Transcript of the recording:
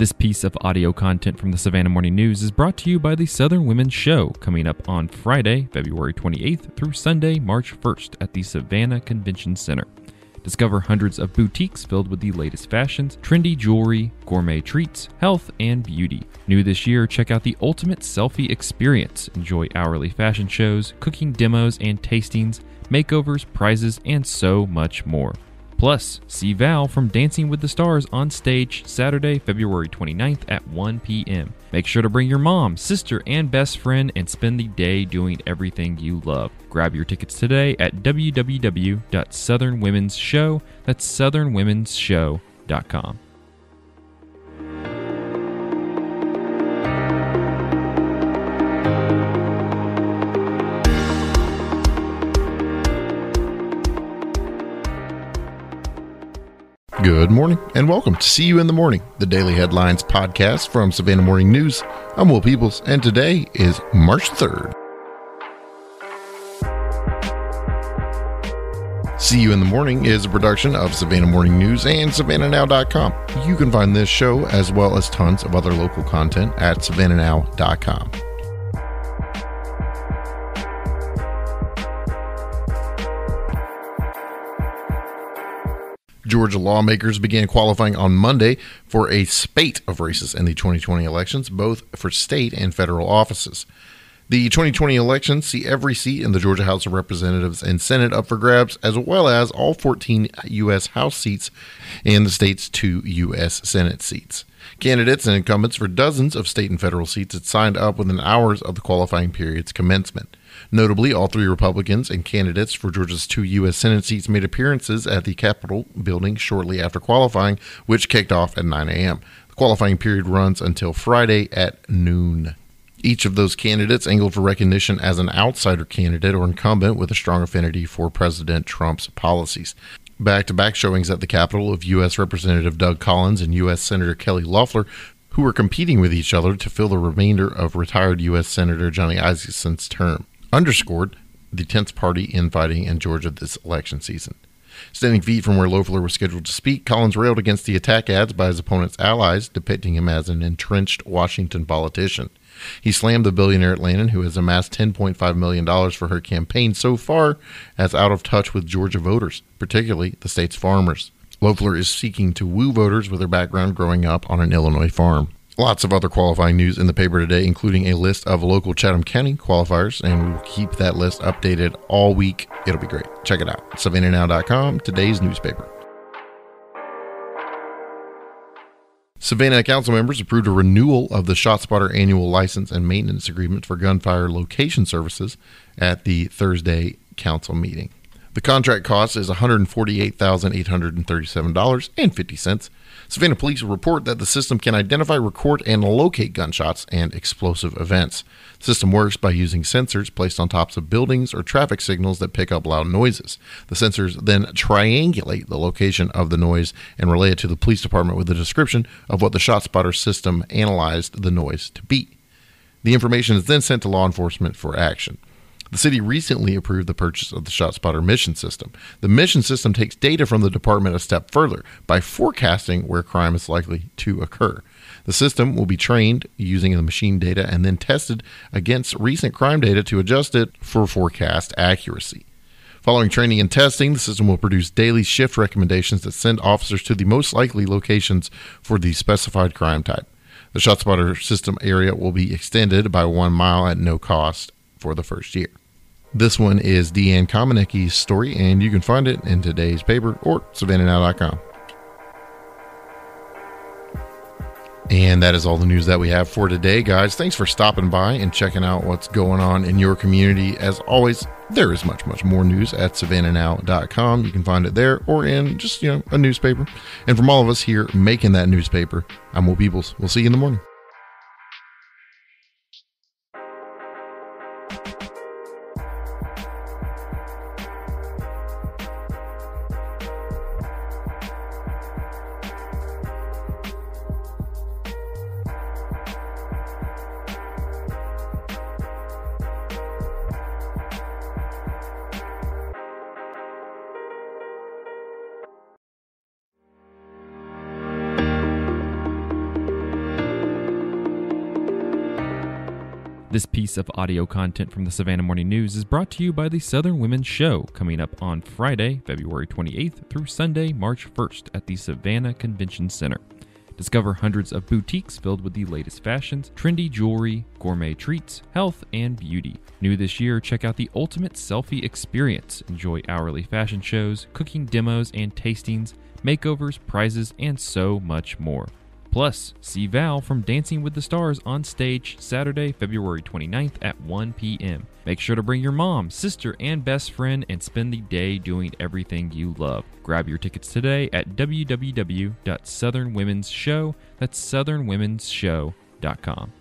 This piece of audio content from the Savannah Morning News is brought to you by the Southern Women's Show, coming up on Friday, February 28th through Sunday, March 1st at the Savannah Convention Center. Discover hundreds of boutiques filled with the latest fashions, trendy jewelry, gourmet treats, health, and beauty. New this year, check out the Ultimate Selfie Experience. Enjoy hourly fashion shows, cooking demos and tastings, makeovers, prizes, and so much more. Plus, see Val from Dancing with the Stars on stage Saturday, February 29th at 1 p.m. Make sure to bring your mom, sister, and best friend and spend the day doing everything you love. Grab your tickets today at www.southernwomen'sshow. That's southernwomen'sshow.com. Good morning and welcome to See You in the Morning, the daily headlines podcast from Savannah Morning News. I'm Will Peebles, and today is March 3rd. See You in the Morning is a production of Savannah Morning News and SavannahNow.com. You can find this show as well as tons of other local content at SavannahNow.com. Georgia lawmakers began qualifying on Monday for a spate of races in the 2020 elections, both for state and federal offices. The 2020 elections see every seat in the Georgia House of Representatives and Senate up for grabs, as well as all 14 U.S. House seats and the state's two U.S. Senate seats. Candidates and incumbents for dozens of state and federal seats had signed up within hours of the qualifying period's commencement. Notably, all three Republicans and candidates for Georgia's two U.S. Senate seats made appearances at the Capitol building shortly after qualifying, which kicked off at 9 a.m. The qualifying period runs until Friday at noon. Each of those candidates angled for recognition as an outsider candidate or incumbent with a strong affinity for President Trump's policies. Back to back showings at the Capitol of U.S. Representative Doug Collins and U.S. Senator Kelly Loeffler, who were competing with each other to fill the remainder of retired U.S. Senator Johnny Isakson's term underscored the tense party infighting in Georgia this election season. Standing feet from where Loeffler was scheduled to speak, Collins railed against the attack ads by his opponent's allies, depicting him as an entrenched Washington politician. He slammed the billionaire Atlantan, who has amassed $10.5 million for her campaign so far, as out of touch with Georgia voters, particularly the state's farmers. Loeffler is seeking to woo voters with her background growing up on an Illinois farm. Lots of other qualifying news in the paper today, including a list of local Chatham County qualifiers, and we will keep that list updated all week. It'll be great. Check it out. SavannahNow.com, today's newspaper. Savannah Council members approved a renewal of the ShotSpotter annual license and maintenance agreement for gunfire location services at the Thursday council meeting. The contract cost is $148,837.50 Savannah police report that the system can identify, record, and locate gunshots and explosive events. The system works by using sensors placed on tops of buildings or traffic signals that pick up loud noises. The sensors then triangulate the location of the noise and relay it to the police department with a description of what the ShotSpotter system analyzed the noise to be. The information is then sent to law enforcement for action. The city recently approved the purchase of the ShotSpotter mission system. The mission system takes data from the department a step further by forecasting where crime is likely to occur. The system will be trained using the machine data and then tested against recent crime data to adjust it for forecast accuracy. Following training and testing, the system will produce daily shift recommendations that send officers to the most likely locations for the specified crime type. The ShotSpotter system area will be extended by one mile at no cost for the first year. This one is DeAnn Komanecky's story, and you can find it in today's paper or savannahnow.com. And that is all the news that we have for today, guys. Thanks for stopping by and checking out what's going on in your community. As always, there is much, much more news at savannahnow.com. You can find it there or in just, you know, a newspaper. And from all of us here making that newspaper, I'm Will Peebles. We'll see you in the morning. This piece of audio content from the Savannah Morning News is brought to you by the Southern Women's Show, coming up on Friday, February 28th through Sunday, March 1st at the Savannah Convention Center. Discover hundreds of boutiques filled with the latest fashions, trendy jewelry, gourmet treats, health, and beauty. New this year, check out the Ultimate Selfie Experience. Enjoy hourly fashion shows, cooking demos and tastings, makeovers, prizes, and so much more. Plus, see Val from Dancing with the Stars on stage Saturday, February 29th at 1 p.m. Make sure to bring your mom, sister, and best friend and spend the day doing everything you love. Grab your tickets today at www.southernwomensshow. That's southernwomensshow.com.